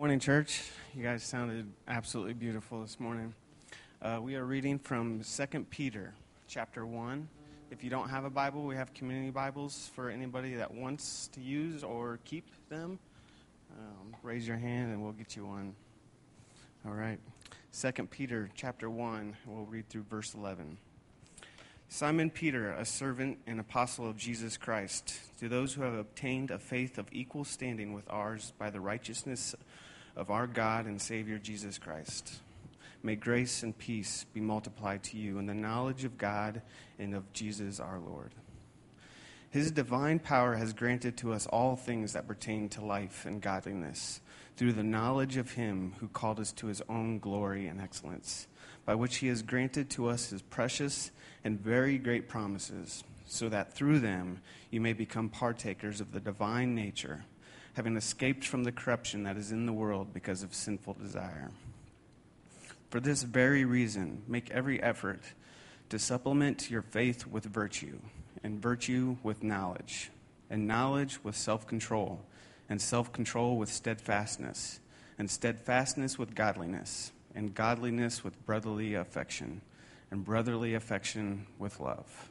Morning, church. You guys sounded absolutely beautiful this morning. Uh, we are reading from 2 Peter chapter 1. If you don't have a Bible, we have community Bibles for anybody that wants to use or keep them. Um, raise your hand and we'll get you one. All right. 2 Peter chapter 1, we'll read through verse 11. Simon Peter, a servant and apostle of Jesus Christ, to those who have obtained a faith of equal standing with ours by the righteousness of our God and Savior Jesus Christ. May grace and peace be multiplied to you in the knowledge of God and of Jesus our Lord. His divine power has granted to us all things that pertain to life and godliness through the knowledge of Him who called us to His own glory and excellence, by which He has granted to us His precious and very great promises, so that through them you may become partakers of the divine nature having escaped from the corruption that is in the world because of sinful desire. For this very reason, make every effort to supplement your faith with virtue, and virtue with knowledge, and knowledge with self control, and self control with steadfastness, and steadfastness with godliness, and godliness with brotherly affection, and brotherly affection with love.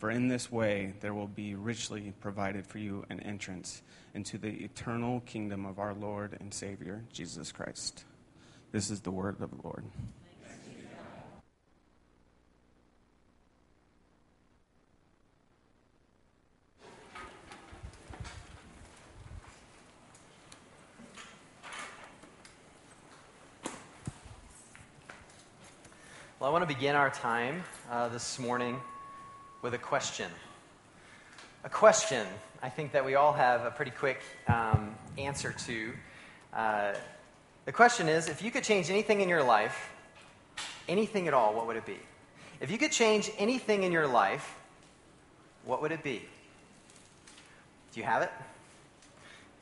For in this way there will be richly provided for you an entrance into the eternal kingdom of our Lord and Savior, Jesus Christ. This is the word of the Lord. Well, I want to begin our time uh, this morning with a question. A question I think that we all have a pretty quick um, answer to. Uh, the question is if you could change anything in your life, anything at all, what would it be? If you could change anything in your life, what would it be? Do you have it?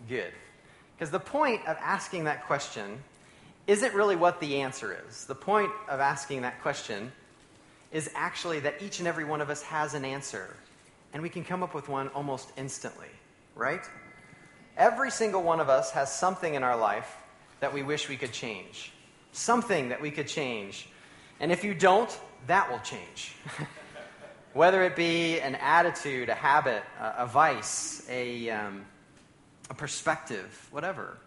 Good. Because the point of asking that question isn't really what the answer is. The point of asking that question is actually that each and every one of us has an answer and we can come up with one almost instantly, right? Every single one of us has something in our life that we wish we could change. Something that we could change. And if you don't, that will change. Whether it be an attitude, a habit, a, a vice, a, um, a perspective, whatever.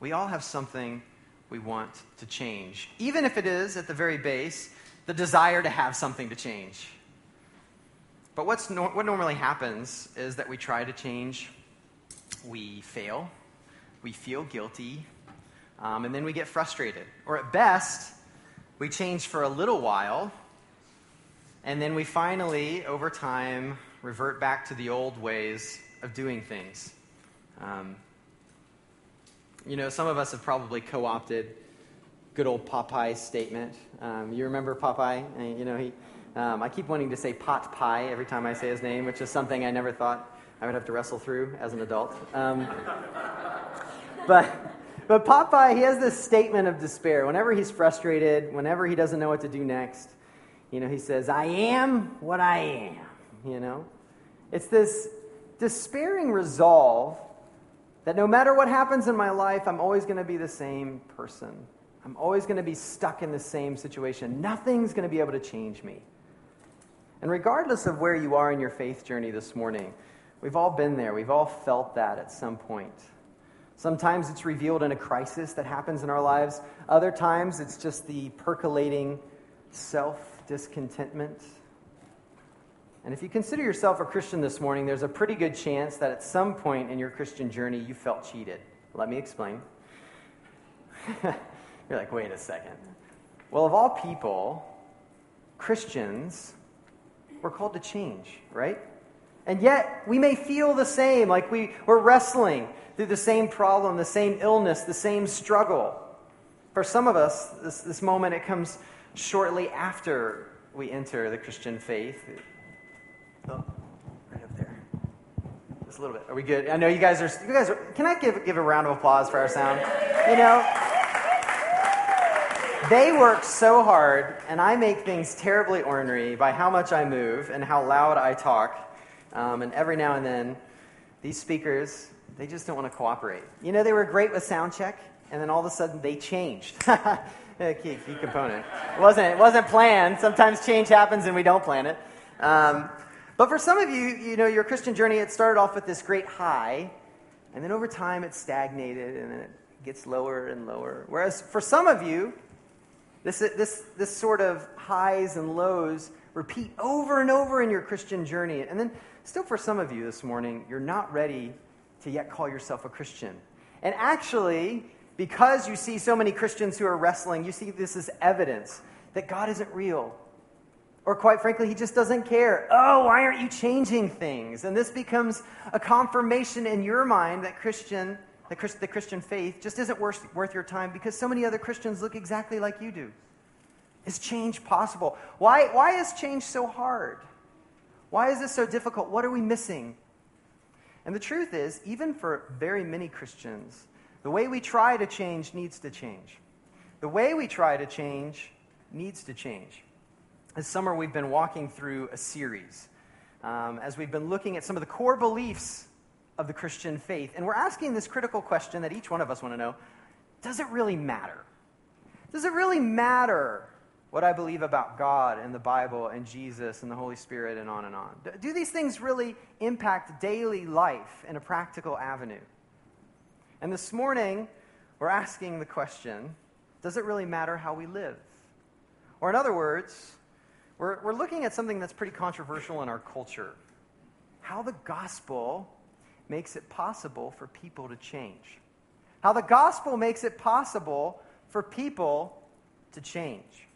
We all have something we want to change. Even if it is, at the very base, the desire to have something to change. But what's no- what normally happens is that we try to change, we fail, we feel guilty, um, and then we get frustrated. Or at best, we change for a little while, and then we finally, over time, revert back to the old ways of doing things. Um, you know, some of us have probably co opted good old Popeye's statement. Um, you remember Popeye? You know, he um, I keep wanting to say pot pie every time I say his name, which is something I never thought I would have to wrestle through as an adult. Um, but, but Popeye, he has this statement of despair. Whenever he's frustrated, whenever he doesn't know what to do next, you know, he says, I am what I am, you know? It's this despairing resolve that no matter what happens in my life, I'm always going to be the same person. I'm always going to be stuck in the same situation. Nothing's going to be able to change me. And regardless of where you are in your faith journey this morning, we've all been there. We've all felt that at some point. Sometimes it's revealed in a crisis that happens in our lives, other times it's just the percolating self discontentment. And if you consider yourself a Christian this morning, there's a pretty good chance that at some point in your Christian journey you felt cheated. Let me explain. You're like, wait a second. Well, of all people, Christians we're called to change, right? And yet, we may feel the same, like we, we're wrestling through the same problem, the same illness, the same struggle. For some of us, this, this moment, it comes shortly after we enter the Christian faith. Oh, right up there. Just a little bit. Are we good? I know you guys are. You guys are. Can I give give a round of applause for our sound? You know, they work so hard, and I make things terribly ornery by how much I move and how loud I talk. Um, and every now and then, these speakers they just don't want to cooperate. You know, they were great with sound check, and then all of a sudden they changed. key, key component. It wasn't, it wasn't planned. Sometimes change happens and we don't plan it. Um, but for some of you, you know, your Christian journey, it started off with this great high, and then over time it stagnated and then it gets lower and lower. Whereas for some of you, this, this, this sort of highs and lows repeat over and over in your Christian journey. And then, still, for some of you this morning, you're not ready to yet call yourself a Christian. And actually, because you see so many Christians who are wrestling, you see this as evidence that God isn't real. Or quite frankly, he just doesn't care. Oh, why aren't you changing things? And this becomes a confirmation in your mind that Christian, the, Christ, the Christian faith just isn't worth, worth your time because so many other Christians look exactly like you do. Is change possible? Why, why is change so hard? Why is this so difficult? What are we missing? And the truth is, even for very many Christians, the way we try to change needs to change. The way we try to change needs to change. This summer, we've been walking through a series um, as we've been looking at some of the core beliefs of the Christian faith. And we're asking this critical question that each one of us want to know Does it really matter? Does it really matter what I believe about God and the Bible and Jesus and the Holy Spirit and on and on? Do these things really impact daily life in a practical avenue? And this morning, we're asking the question does it really matter how we live? Or, in other words, we're, we're looking at something that's pretty controversial in our culture how the gospel makes it possible for people to change. How the gospel makes it possible for people to change.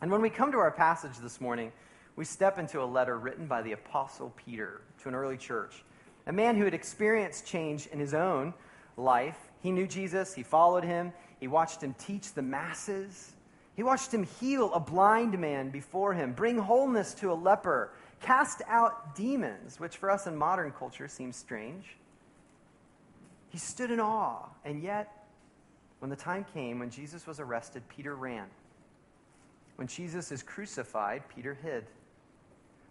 And when we come to our passage this morning, we step into a letter written by the Apostle Peter to an early church, a man who had experienced change in his own life. He knew Jesus, he followed him, he watched him teach the masses, he watched him heal a blind man before him, bring wholeness to a leper, cast out demons, which for us in modern culture seems strange. He stood in awe, and yet, when the time came when Jesus was arrested, Peter ran. When Jesus is crucified, Peter hid.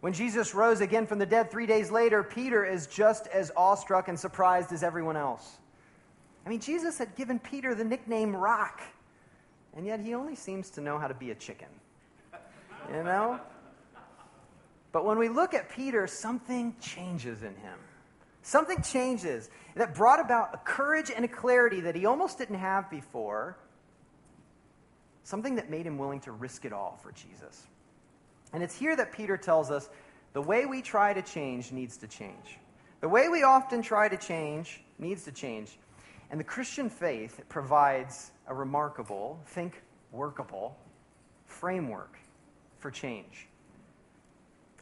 When Jesus rose again from the dead three days later, Peter is just as awestruck and surprised as everyone else. I mean, Jesus had given Peter the nickname Rock, and yet he only seems to know how to be a chicken. You know? But when we look at Peter, something changes in him. Something changes that brought about a courage and a clarity that he almost didn't have before. Something that made him willing to risk it all for Jesus. And it's here that Peter tells us the way we try to change needs to change. The way we often try to change needs to change. And the Christian faith provides a remarkable, think workable, framework for change.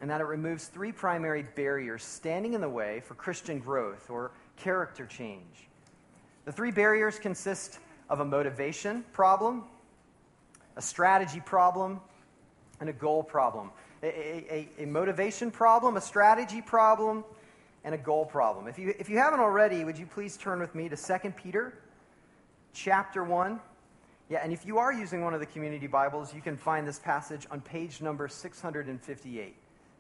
And that it removes three primary barriers standing in the way for Christian growth or character change. The three barriers consist of a motivation problem, a strategy problem, and a goal problem. A, a, a, motivation problem, a strategy problem, and a goal problem. If you, if you haven't already, would you please turn with me to 2 Peter chapter 1? Yeah, and if you are using one of the community Bibles, you can find this passage on page number 658.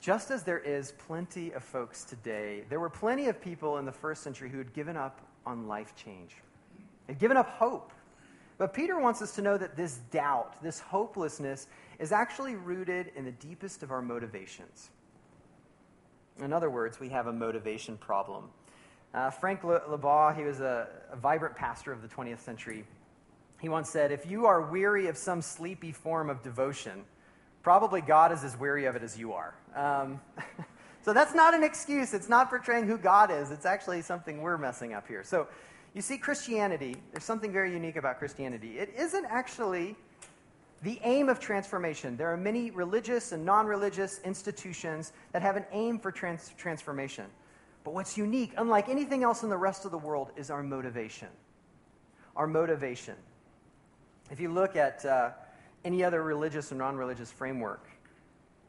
Just as there is plenty of folks today, there were plenty of people in the first century who had given up on life change, had given up hope. But Peter wants us to know that this doubt, this hopelessness, is actually rooted in the deepest of our motivations. In other words, we have a motivation problem. Uh, Frank Laubach, he was a, a, vibrant pastor of the 20th century. He once said, If you are weary of some sleepy form of devotion, probably God is as weary of it as you are. Um, so that's not an excuse. It's not portraying who God is. It's actually something we're messing up here. So you see, Christianity, there's something very unique about Christianity. It isn't actually the aim of transformation. There are many religious and non religious institutions that have an aim for trans- transformation. But what's unique, unlike anything else in the rest of the world, is our motivation. Our motivation. If you look at uh, any other religious or non religious framework,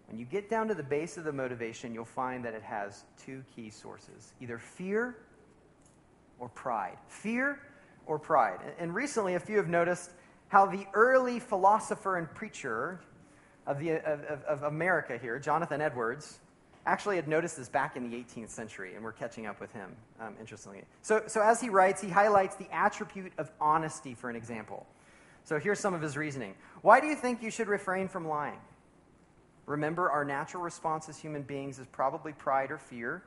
when you get down to the base of the motivation, you'll find that it has two key sources either fear or pride. Fear or pride. And recently, a few have noticed how the early philosopher and preacher of, the, of, of, of America here, Jonathan Edwards, actually had noticed this back in the 18th century, and we're catching up with him, um, interestingly. So, so, as he writes, he highlights the attribute of honesty for an example. So, here's some of his reasoning Why do you think you should refrain from lying? Remember, our natural response as human beings is probably pride or fear.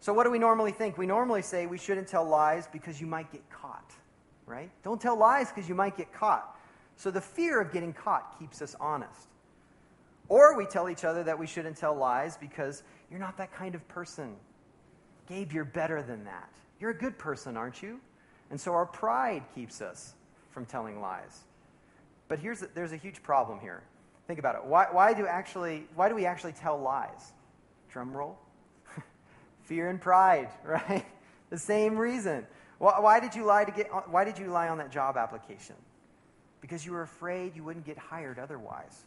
So, what do we normally think? We normally say we shouldn't tell lies because you might get caught, right? Don't tell lies because you might get caught. So, the fear of getting caught keeps us honest. Or we tell each other that we shouldn't tell lies because you're not that kind of person. Gabe, you're better than that. You're a good person, aren't you? And so our pride keeps us from telling lies. But here's a, there's a huge problem here. Think about it. Why, why, do actually, why do we actually tell lies? Drum roll fear and pride, right? the same reason. Why, why, did you lie to get? Why did you lie on that job application? Because you were afraid you wouldn't get hired otherwise.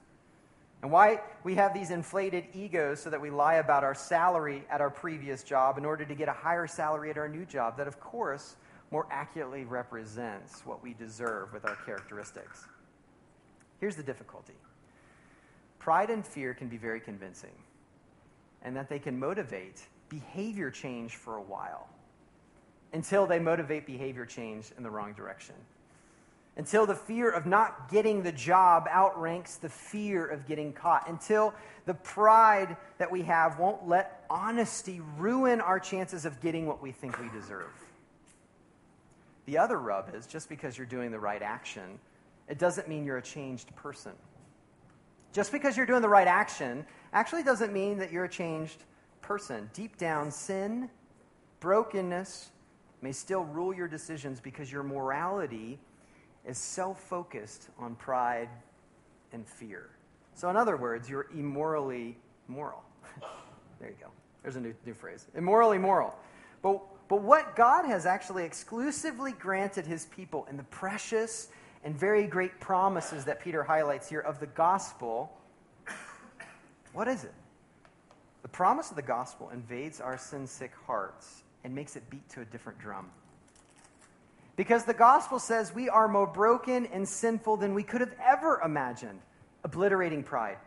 And why we have these inflated egos so that we lie about our salary at our previous job in order to get a higher salary at our new job that, of course, more accurately represents what we deserve with our characteristics. Here's the difficulty pride and fear can be very convincing, and that they can motivate behavior change for a while until they motivate behavior change in the wrong direction. Until the fear of not getting the job outranks the fear of getting caught. Until the pride that we have won't let honesty ruin our chances of getting what we think we deserve. The other rub is just because you're doing the right action, it doesn't mean you're a changed person. Just because you're doing the right action actually doesn't mean that you're a changed person. Deep down, sin, brokenness may still rule your decisions because your morality is self focused on pride and fear. So, in other words, you're immorally moral. there you go. There's a new, new phrase. Immorally moral. But, but what God has actually exclusively granted his people in the precious and very great promises that Peter highlights here of the gospel, what is it? The promise of the gospel invades our sin sick hearts and makes it beat to a different drum. Because the gospel says we are more broken and sinful than we could have ever imagined, obliterating pride.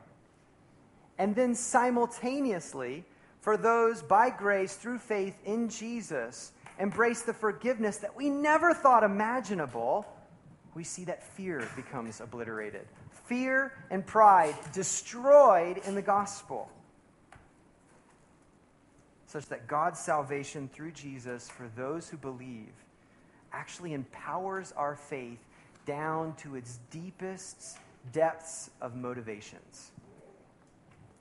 And then simultaneously, for those by grace through faith in Jesus, embrace the forgiveness that we never thought imaginable, we see that fear becomes obliterated. Fear and pride destroyed in the gospel such that God's salvation through Jesus for those who believe actually empowers our faith down to its deepest depths of motivations.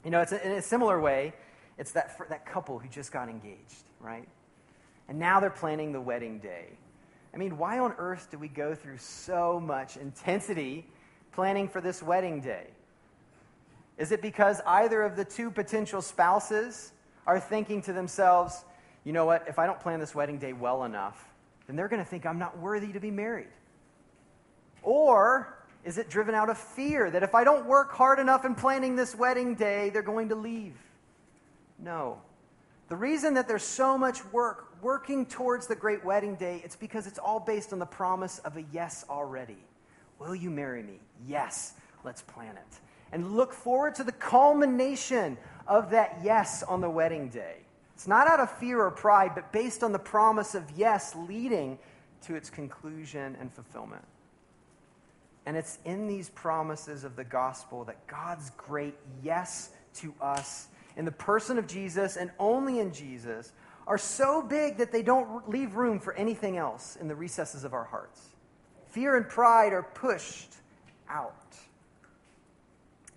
You know, it's a, in a similar way, it's that, that couple who just got engaged, right? And now they're planning the wedding day. I mean, why on earth do we go through so much intensity planning for this wedding day? Is it because either of the two potential spouses are thinking to themselves, you know what, if I don't plan this wedding day well enough, then they're going to think I'm not worthy to be married. Or is it driven out of fear that if I don't work hard enough in planning this wedding day, they're going to leave? No. The reason that there's so much work working towards the great wedding day, it's because it's all based on the promise of a yes already. Will you marry me? Yes. Let's plan it. And look forward to the culmination of that yes on the wedding day. It's not out of fear or pride, but based on the promise of yes leading to its conclusion and fulfillment. And it's in these promises of the gospel that God's great yes to us in the person of Jesus and only in Jesus are so big that they don't leave room for anything else in the recesses of our hearts. Fear and pride are pushed out.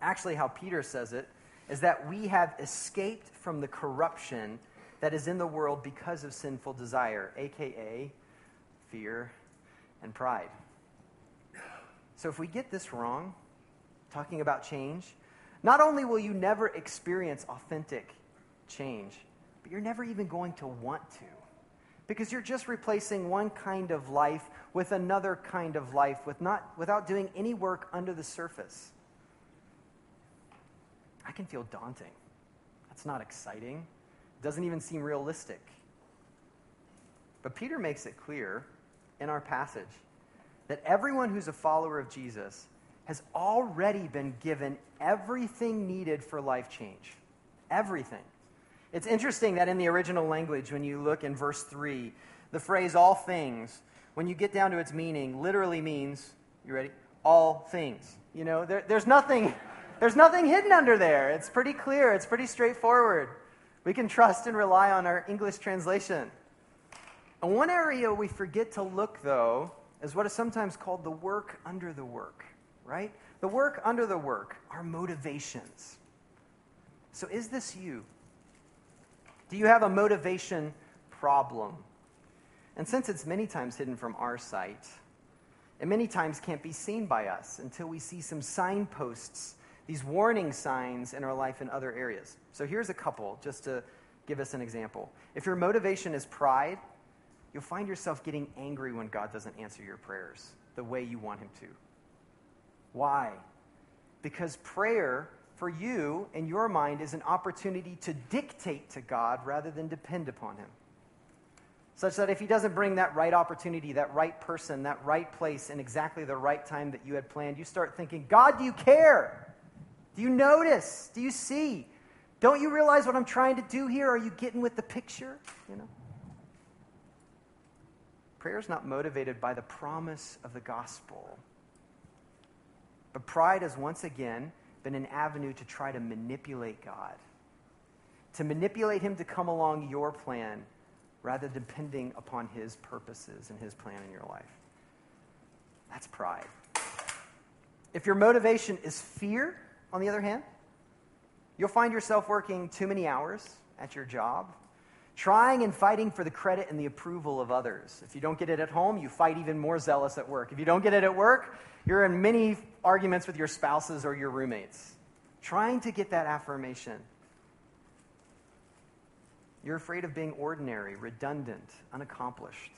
Actually, how Peter says it is that we have escaped from the corruption that is in the world because of sinful desire, aka fear and pride. So if we get this wrong, talking about change, not only will you never experience authentic change, but you're never even going to want to. Because you're just replacing one kind of life with another kind of life with not, without doing any work under the surface. I can feel daunting. That's not exciting. It doesn't even seem realistic. But Peter makes it clear in our passage that everyone who's a follower of Jesus has already been given everything needed for life change. Everything. It's interesting that in the original language, when you look in verse 3, the phrase all things, when you get down to its meaning, literally means, you ready? All things. You know, there, there's nothing. There's nothing hidden under there. It's pretty clear. It's pretty straightforward. We can trust and rely on our English translation. And one area we forget to look, though, is what is sometimes called the work under the work, right? The work under the work, our motivations. So, is this you? Do you have a motivation problem? And since it's many times hidden from our sight, it many times can't be seen by us until we see some signposts, these warning signs in our life in other areas. So here's a couple just to give us an example. If your motivation is pride, you'll find yourself getting angry when God doesn't answer your prayers the way you want Him to. Why? Because prayer for you in your mind is an opportunity to dictate to God rather than depend upon Him. Such that if He doesn't bring that right opportunity, that right person, that right place in exactly the right time that you had planned, you start thinking, God, do you care? Do you notice? Do you see? Don't you realize what I'm trying to do here? Are you getting with the picture? You know? Prayer is not motivated by the promise of the gospel. But pride is once again been an avenue to try to manipulate God, to manipulate Him to come along your plan rather depending upon His purposes and His plan in your life. That's pride. If your motivation is fear, on the other hand, you'll find yourself working too many hours at your job trying and fighting for the credit and the approval of others. If you don't get it at home, you fight even more zealous at work. If you don't get it at work, you're in many arguments with your spouses or your roommates, trying to get that affirmation. You're afraid of being ordinary, redundant, unaccomplished.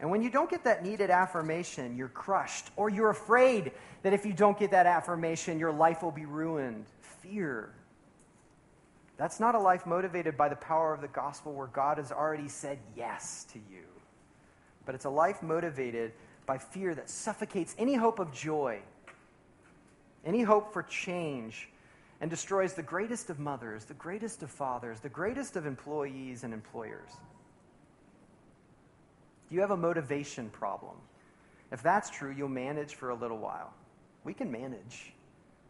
And when you don't get that needed affirmation, you're crushed, or you're afraid that if you don't get that affirmation, your life will be ruined. Fear that's not a life motivated by the power of the gospel where God has already said yes to you. But it's a life motivated by fear that suffocates any hope of joy, any hope for change, and destroys the greatest of mothers, the greatest of fathers, the greatest of employees and employers. Do you have a motivation problem? If that's true, you'll manage for a little while. We can manage,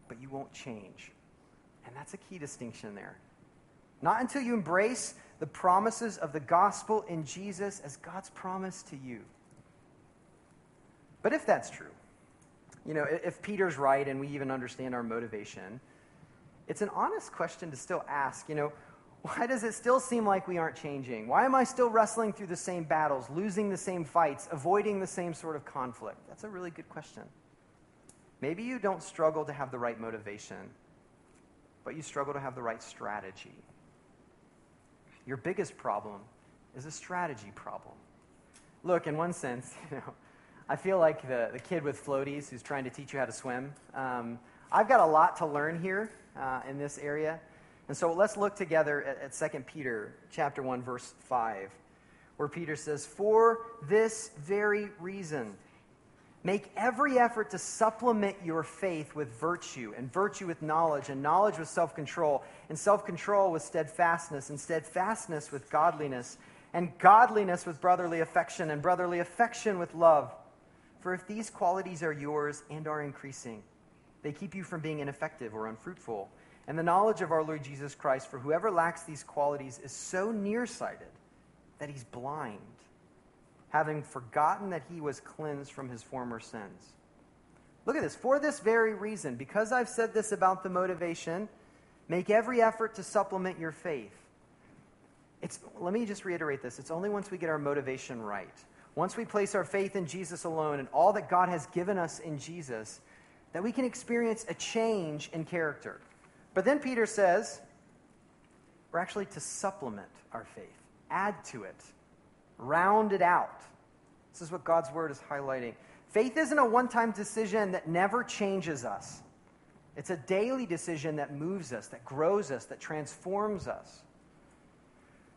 but you won't change. And that's a key distinction there. Not until you embrace the promises of the gospel in Jesus as God's promise to you. But if that's true, you know, if Peter's right and we even understand our motivation, it's an honest question to still ask, you know, why does it still seem like we aren't changing? Why am I still wrestling through the same battles, losing the same fights, avoiding the same sort of conflict? That's a really good question. Maybe you don't struggle to have the right motivation, but you struggle to have the right strategy. Your biggest problem is a strategy problem. Look, in one sense, you know, I feel like the, the kid with floaties who's trying to teach you how to swim. Um, I've got a lot to learn here uh, in this area. And so let's look together at, at 2 Peter chapter 1, verse 5, where Peter says, For this very reason, Make every effort to supplement your faith with virtue, and virtue with knowledge, and knowledge with self control, and self control with steadfastness, and steadfastness with godliness, and godliness with brotherly affection, and brotherly affection with love. For if these qualities are yours and are increasing, they keep you from being ineffective or unfruitful. And the knowledge of our Lord Jesus Christ, for whoever lacks these qualities is so nearsighted that he's blind having forgotten that he was cleansed from his former sins. Look at this. For this very reason, because I've said this about the motivation, make every effort to supplement your faith. It's, let me just reiterate this. It's only once we get our motivation right, once we place our faith in Jesus alone and all that God has given us in Jesus, that we can experience a change in character. But then Peter says, we're actually to supplement our faith, add to it, round it out. This is what God's word is highlighting. Faith isn't a one time decision that never changes us, it's a daily decision that moves us, that grows us, that transforms us.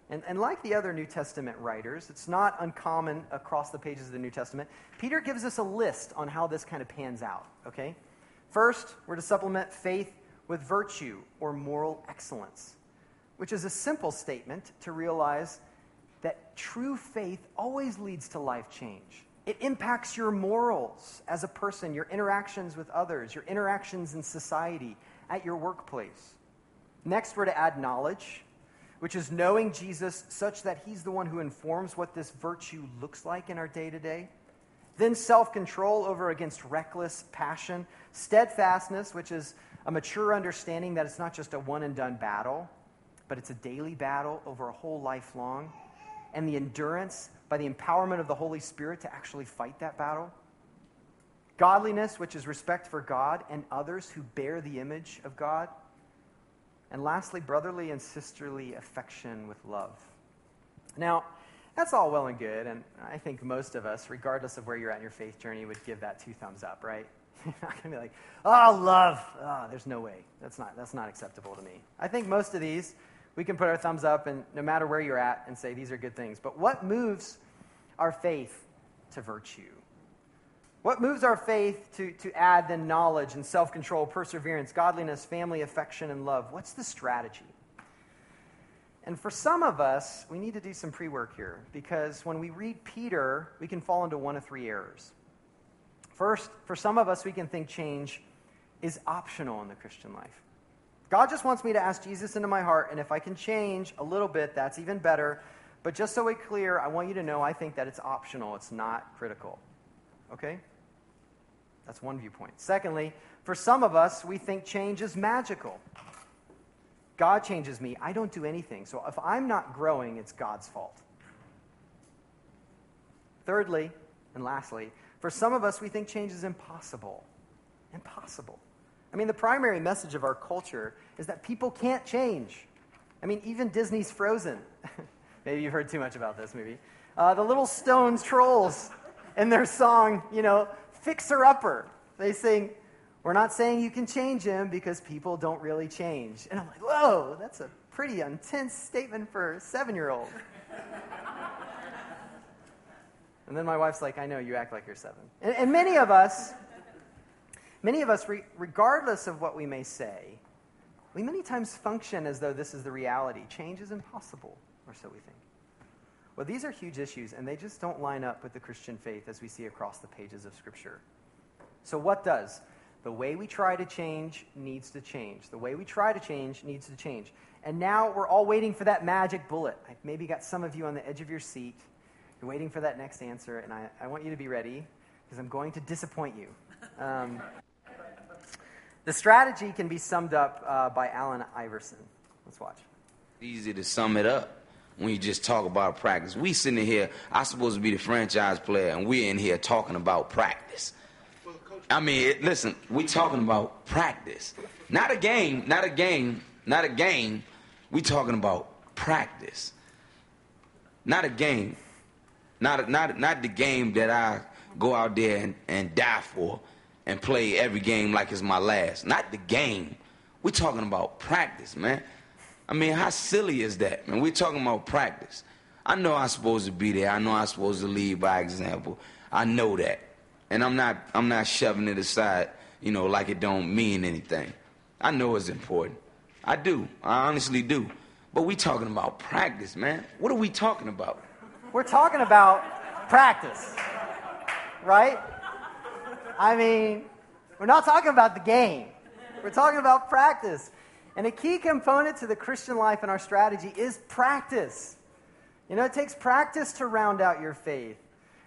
And, and like the other New Testament writers, it's not uncommon across the pages of the New Testament. Peter gives us a list on how this kind of pans out, okay? First, we're to supplement faith with virtue or moral excellence, which is a simple statement to realize that true faith always leads to life change. It impacts your morals as a person, your interactions with others, your interactions in society, at your workplace. Next, we're to add knowledge, which is knowing Jesus such that he's the one who informs what this virtue looks like in our day to day. Then self control over against reckless passion. Steadfastness, which is a mature understanding that it's not just a one and done battle, but it's a daily battle over a whole life long and the endurance by the empowerment of the Holy Spirit to actually fight that battle. Godliness, which is respect for God and others who bear the image of God. And lastly, brotherly and sisterly affection with love. Now, that's all well and good, and I think most of us, regardless of where you're at in your faith journey, would give that two thumbs up, right? You're not to be like, oh, love. Oh, there's no way. That's not, that's not acceptable to me. I think most of these we can put our thumbs up and no matter where you're at and say these are good things. But what moves our faith to virtue? What moves our faith to, to add then knowledge and self control, perseverance, godliness, family affection, and love? What's the strategy? And for some of us, we need to do some pre work here because when we read Peter, we can fall into one of three errors. First, for some of us, we can think change is optional in the Christian life. God just wants me to ask Jesus into my heart, and if I can change a little bit, that's even better. But just so we're clear, I want you to know I think that it's optional, it's not critical. Okay? That's one viewpoint. Secondly, for some of us, we think change is magical. God changes me. I don't do anything. So if I'm not growing, it's God's fault. Thirdly, and lastly, for some of us, we think change is impossible. Impossible. I mean, the primary message of our culture is that people can't change. I mean, even Disney's Frozen. Maybe you've heard too much about this movie. Uh, the little stones trolls in their song, you know, Fixer Upper. They sing, We're not saying you can change him because people don't really change. And I'm like, whoa, that's a pretty intense statement for a seven year old. and then my wife's like, I know, you act like you're seven. And, and many of us, Many of us, re- regardless of what we may say, we many times function as though this is the reality. Change is impossible, or so we think. Well, these are huge issues, and they just don't line up with the Christian faith as we see across the pages of Scripture. So, what does? The way we try to change needs to change. The way we try to change needs to change. And now we're all waiting for that magic bullet. I maybe got some of you on the edge of your seat. You're waiting for that next answer, and I, I want you to be ready because I'm going to disappoint you. Um, the strategy can be summed up uh, by Allen Iverson. Let's watch. Easy to sum it up when you just talk about practice. We sitting here, I supposed to be the franchise player, and we're in here talking about practice. I mean, listen, we talking about practice, not a game, not a game, not a game. We talking about practice, not a game, not not not the game that I go out there and, and die for and play every game like it's my last. Not the game. We're talking about practice, man. I mean, how silly is that, man? We're talking about practice. I know I'm supposed to be there. I know I'm supposed to lead by example. I know that. And I'm not I'm not shoving it aside, you know, like it don't mean anything. I know it's important. I do. I honestly do. But we talking about practice, man. What are we talking about? We're talking about practice. Right? I mean, we're not talking about the game, we're talking about practice. And a key component to the Christian life and our strategy is practice. You know, it takes practice to round out your faith.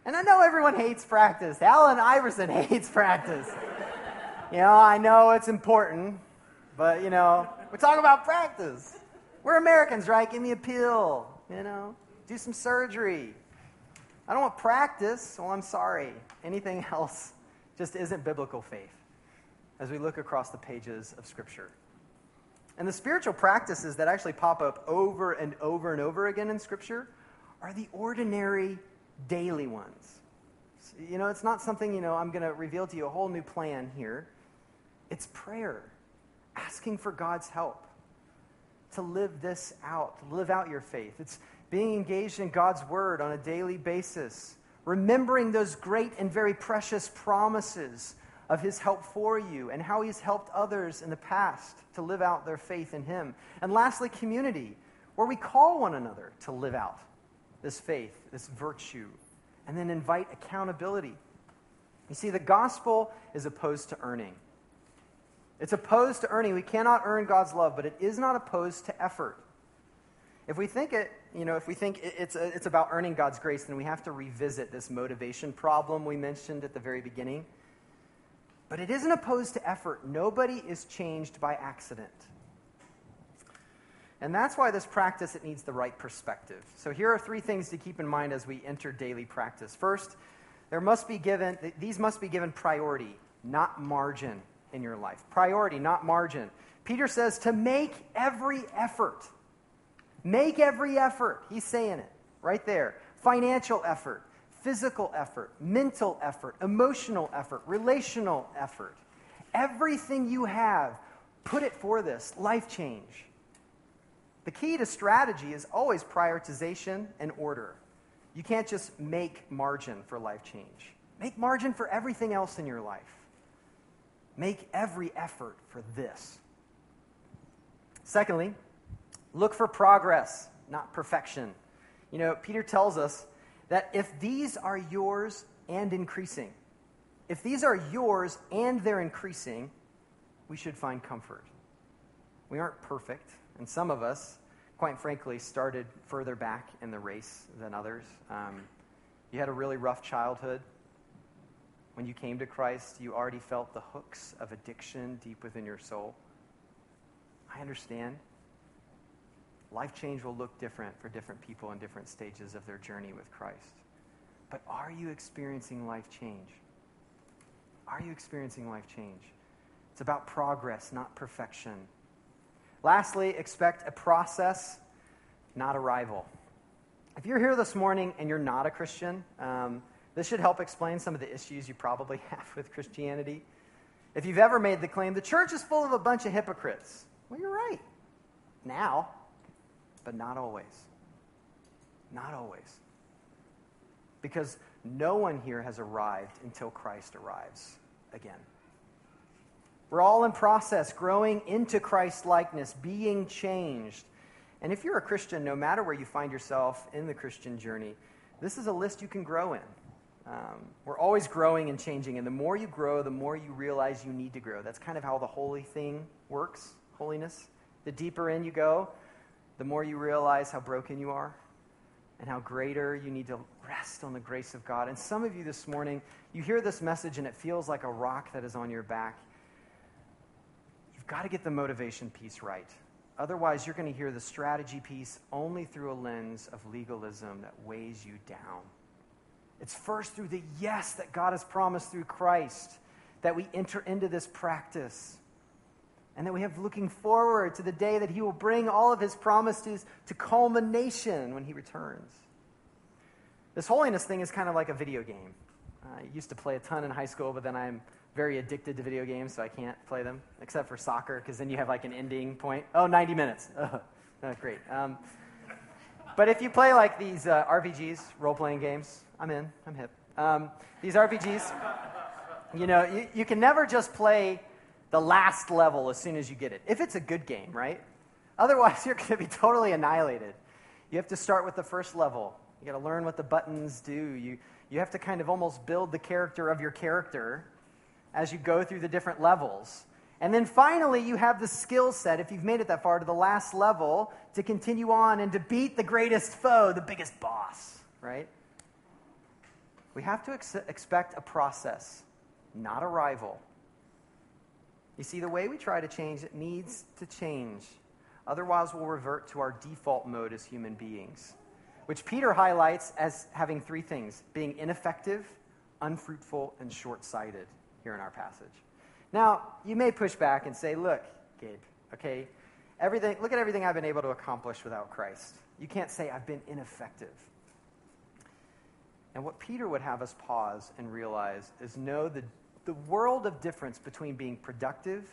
And I know everyone hates practice. Allen Iverson hates practice. You know, I know it's important, but, you know, we're talking about practice. We're Americans, right? Give me a pill, you know, do some surgery. I don't want practice. Well, I'm sorry. Anything else just isn't biblical faith as we look across the pages of Scripture. And the spiritual practices that actually pop up over and over and over again in Scripture are the ordinary, daily ones. You know, it's not something, you know, I'm going to reveal to you a whole new plan here. It's prayer, asking for God's help to live this out, to live out your faith. It's being engaged in God's word on a daily basis, remembering those great and very precious promises of his help for you and how he's helped others in the past to live out their faith in him. And lastly, community, where we call one another to live out this faith, this virtue, and then invite accountability. You see, the gospel is opposed to earning. It's opposed to earning. We cannot earn God's love, but it is not opposed to effort. If we think it, you know, if we think it's, it's about earning God's grace, then we have to revisit this motivation problem we mentioned at the very beginning. But it isn't opposed to effort. Nobody is changed by accident. And that's why this practice it needs the right perspective. So here are three things to keep in mind as we enter daily practice. First, there must be given these must be given priority, not margin in your life. Priority, not margin. Peter says to make every effort. Make every effort. He's saying it right there. Financial effort, physical effort, mental effort, emotional effort, relational effort. Everything you have, put it for this life change. The key to strategy is always prioritization and order. You can't just make margin for life change, make margin for everything else in your life. Make every effort for this. Secondly, look for progress, not perfection. You know, Peter tells us that if these are yours and increasing, if these are yours and they're increasing, we should find comfort. We aren't perfect, and some of us, quite frankly, started further back in the race than others. Um, you had a really rough childhood. When you came to Christ, you already felt the hooks of addiction deep within your soul. I understand. Life change will look different for different people in different stages of their journey with Christ. But are you experiencing life change? Are you experiencing life change? It's about progress, not perfection. Lastly, expect a process, not arrival. If you're here this morning and you're not a Christian, um, this should help explain some of the issues you probably have with Christianity. If you've ever made the claim, the church is full of a bunch of hypocrites, well, you're right. Now, but not always. Not always. Because no one here has arrived until Christ arrives again. We're all in process, growing into Christ likeness, being changed. And if you're a Christian, no matter where you find yourself in the Christian journey, this is a list you can grow in. Um, we're always growing and changing, and the more you grow, the more you realize you need to grow. That's kind of how the holy thing works, holiness. The deeper in you go, the more you realize how broken you are and how greater you need to rest on the grace of God. And some of you this morning, you hear this message and it feels like a rock that is on your back. You've got to get the motivation piece right. Otherwise, you're going to hear the strategy piece only through a lens of legalism that weighs you down. It's first through the yes that God has promised through Christ that we enter into this practice. And that we have looking forward to the day that He will bring all of His promises to culmination when He returns. This holiness thing is kind of like a video game. I used to play a ton in high school, but then I'm very addicted to video games, so I can't play them, except for soccer, because then you have like an ending point. Oh, 90 minutes. Oh, great. Um, but if you play like these uh, RPGs, role playing games, I'm in. I'm hip. Um, these RPGs, you know, you, you can never just play the last level as soon as you get it. If it's a good game, right? Otherwise, you're going to be totally annihilated. You have to start with the first level. You got to learn what the buttons do. You, you have to kind of almost build the character of your character as you go through the different levels. And then finally, you have the skill set, if you've made it that far, to the last level to continue on and to beat the greatest foe, the biggest boss, right? We have to ex- expect a process, not a rival. You see, the way we try to change it needs to change. Otherwise, we'll revert to our default mode as human beings, which Peter highlights as having three things being ineffective, unfruitful, and short sighted here in our passage. Now, you may push back and say, look, Gabe, okay, everything, look at everything I've been able to accomplish without Christ. You can't say I've been ineffective. And what Peter would have us pause and realize is know the, the world of difference between being productive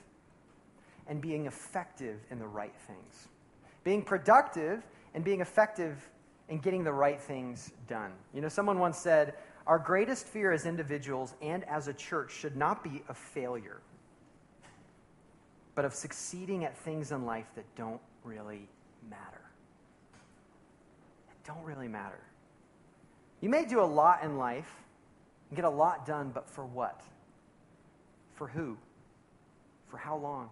and being effective in the right things. Being productive and being effective in getting the right things done. You know, someone once said, Our greatest fear as individuals and as a church should not be of failure, but of succeeding at things in life that don't really matter. That don't really matter. You may do a lot in life and get a lot done, but for what? For who? For how long?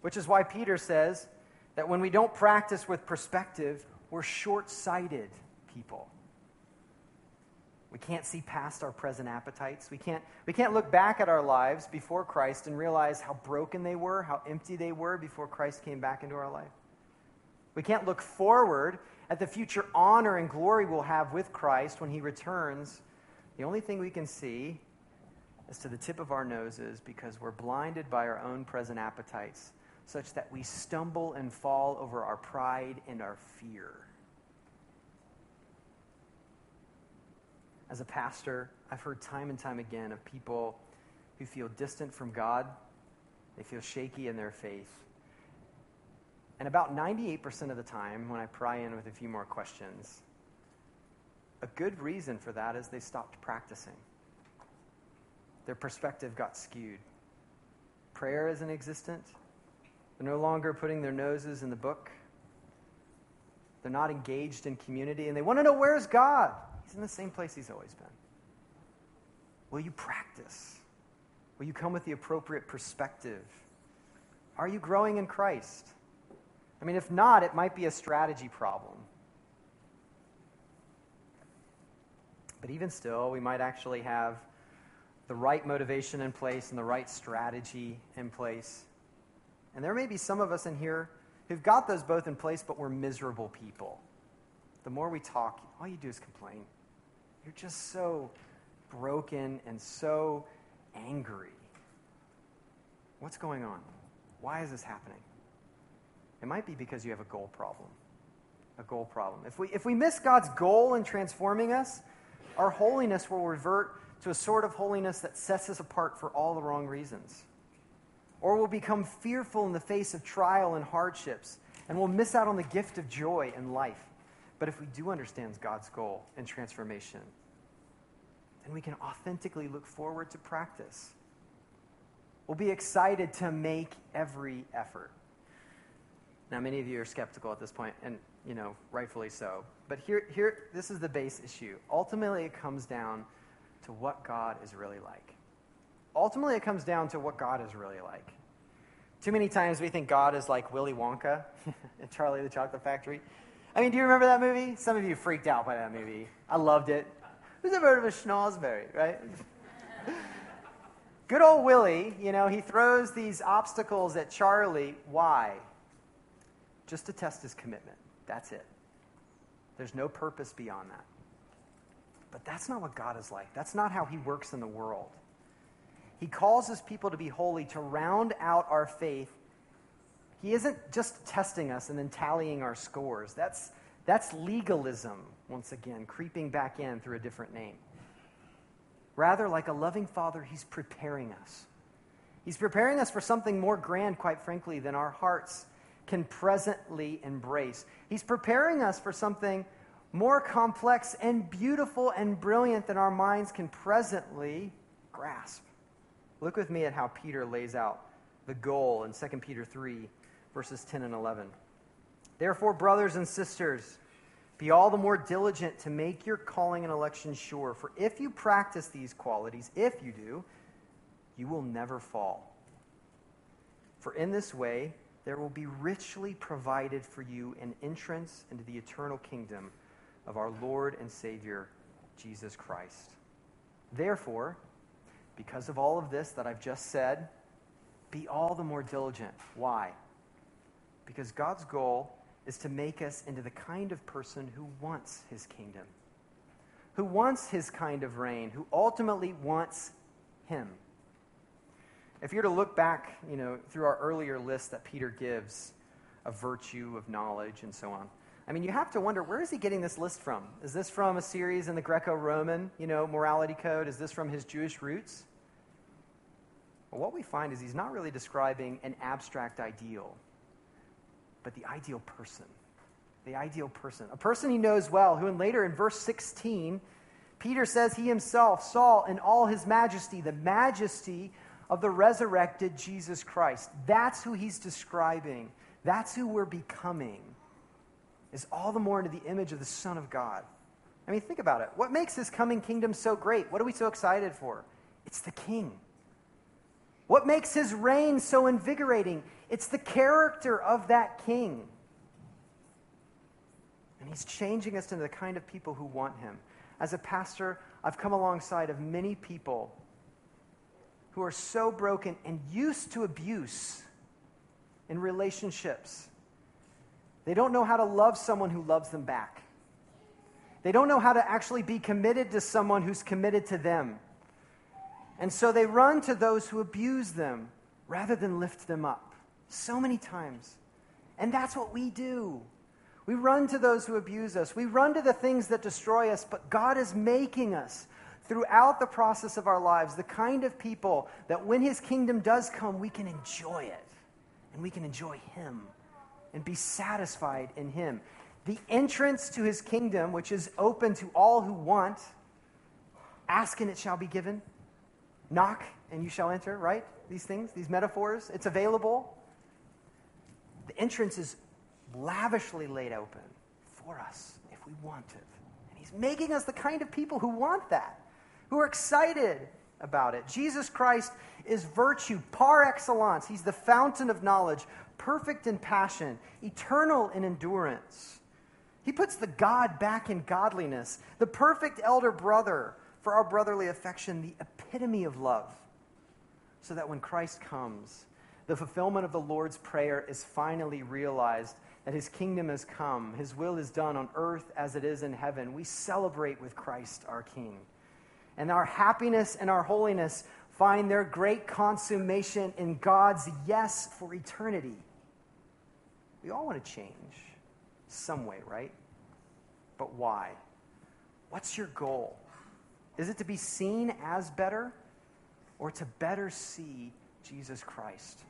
Which is why Peter says that when we don't practice with perspective, we're short sighted people. We can't see past our present appetites. We can't, we can't look back at our lives before Christ and realize how broken they were, how empty they were before Christ came back into our life. We can't look forward at the future honor and glory we'll have with Christ when he returns. The only thing we can see is to the tip of our noses because we're blinded by our own present appetites such that we stumble and fall over our pride and our fear. As a pastor, I've heard time and time again of people who feel distant from God, they feel shaky in their faith. And about 98% of the time, when I pry in with a few more questions, a good reason for that is they stopped practicing. Their perspective got skewed. Prayer isn't existent. They're no longer putting their noses in the book. They're not engaged in community, and they want to know where's God? He's in the same place he's always been. Will you practice? Will you come with the appropriate perspective? Are you growing in Christ? I mean, if not, it might be a strategy problem. But even still, we might actually have the right motivation in place and the right strategy in place. And there may be some of us in here who've got those both in place, but we're miserable people. The more we talk, all you do is complain. You're just so broken and so angry. What's going on? Why is this happening? It might be because you have a goal problem. A goal problem. If we, if we miss God's goal in transforming us, our holiness will revert to a sort of holiness that sets us apart for all the wrong reasons or we'll become fearful in the face of trial and hardships, and we'll miss out on the gift of joy and life. But if we do understand God's goal and transformation, then we can authentically look forward to practice. We'll be excited to make every effort. Now, many of you are skeptical at this point, and you know, rightfully so. But here, here, this is the base issue. Ultimately, it comes down to what God is really like ultimately it comes down to what God is really like. Too many times we think God is like Willy Wonka in Charlie the Chocolate Factory. I mean, do you remember that movie? Some of you freaked out by that movie. I loved it. Who's ever heard of a schnozberry, right? Good old Willy, you know, he throws these obstacles at Charlie. Why? Just to test his commitment. That's it. There's no purpose beyond that. But that's not what God is like. That's not how he works in the world. He calls his people to be holy, to round out our faith. He isn't just testing us and then tallying our scores. That's, that's legalism, once again, creeping back in through a different name. Rather, like a loving father, he's preparing us. He's preparing us for something more grand, quite frankly, than our hearts can presently embrace. He's preparing us for something more complex and beautiful and brilliant than our minds can presently grasp. Look with me at how Peter lays out the goal in 2 Peter 3, verses 10 and 11. Therefore, brothers and sisters, be all the more diligent to make your calling and election sure. For if you practice these qualities, if you do, you will never fall. For in this way, there will be richly provided for you an entrance into the eternal kingdom of our Lord and Savior, Jesus Christ. Therefore, because of all of this that I've just said, be all the more diligent. Why? Because God's goal is to make us into the kind of person who wants his kingdom, who wants his kind of reign, who ultimately wants him. If you're to look back, you know, through our earlier list that Peter gives of virtue, of knowledge, and so on, I mean, you have to wonder where is he getting this list from? Is this from a series in the Greco-Roman, you know, morality code? Is this from his Jewish roots? Well, what we find is he's not really describing an abstract ideal, but the ideal person. The ideal person. A person he knows well, who in later in verse 16, Peter says he himself saw in all his majesty the majesty of the resurrected Jesus Christ. That's who he's describing. That's who we're becoming is all the more into the image of the Son of God. I mean, think about it. What makes his coming kingdom so great? What are we so excited for? It's the king. What makes his reign so invigorating? It's the character of that king. And he's changing us into the kind of people who want him. As a pastor, I've come alongside of many people who are so broken and used to abuse in relationships they don't know how to love someone who loves them back. They don't know how to actually be committed to someone who's committed to them. And so they run to those who abuse them rather than lift them up. So many times. And that's what we do. We run to those who abuse us. We run to the things that destroy us, but God is making us throughout the process of our lives the kind of people that when His kingdom does come, we can enjoy it and we can enjoy Him and be satisfied in Him. The entrance to His kingdom, which is open to all who want, ask and it shall be given, knock and you shall enter, right? These things, these metaphors, it's available. The entrance is lavishly laid open for us if we want it. And He's making us the kind of people who want that, who are excited about it. Jesus Christ is virtue par excellence. He's the fountain of knowledge, perfect in passion, eternal in endurance. He puts the God back in godliness, the perfect elder brother for our brotherly affection, the epitome of love. So that when Christ comes, the fulfillment of the Lord's Prayer is finally realized that his kingdom has come, his will is done on earth as it is in heaven. We celebrate with Christ our King. And our happiness and our holiness find their great consummation in God's yes for eternity. We all want to change some way, right? But why? What's your goal? Is it to be seen as better or to better see Jesus Christ?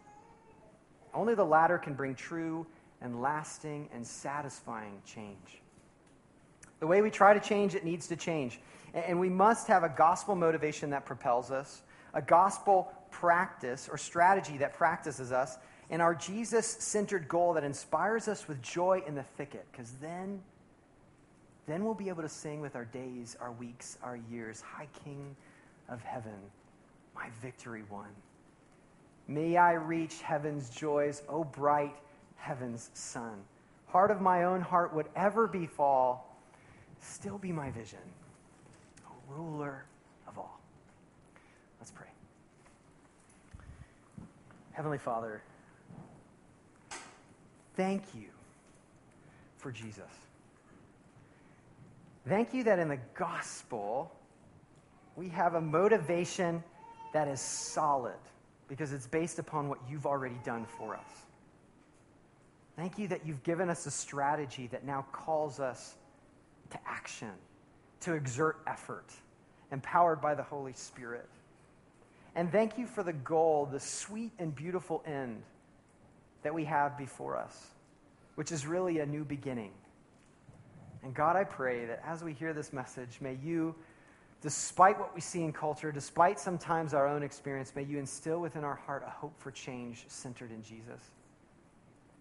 Only the latter can bring true and lasting and satisfying change. The way we try to change it needs to change. And we must have a gospel motivation that propels us, a gospel practice or strategy that practices us, and our Jesus centered goal that inspires us with joy in the thicket, because then, then we'll be able to sing with our days, our weeks, our years, High King of heaven, my victory won. May I reach heaven's joys, O bright heaven's sun. Heart of my own heart, whatever befall, still be my vision, O ruler of all. Let's pray. Heavenly Father, Thank you for Jesus. Thank you that in the gospel, we have a motivation that is solid because it's based upon what you've already done for us. Thank you that you've given us a strategy that now calls us to action, to exert effort, empowered by the Holy Spirit. And thank you for the goal, the sweet and beautiful end that we have before us, which is really a new beginning. And God, I pray that as we hear this message, may you, despite what we see in culture, despite sometimes our own experience, may you instill within our heart a hope for change centered in Jesus.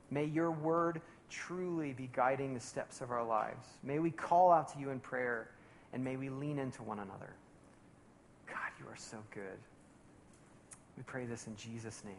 May your word truly be guiding the steps of our lives. May we call out to you in prayer, and may we lean into one another. God, you are so good. We pray this in Jesus' name.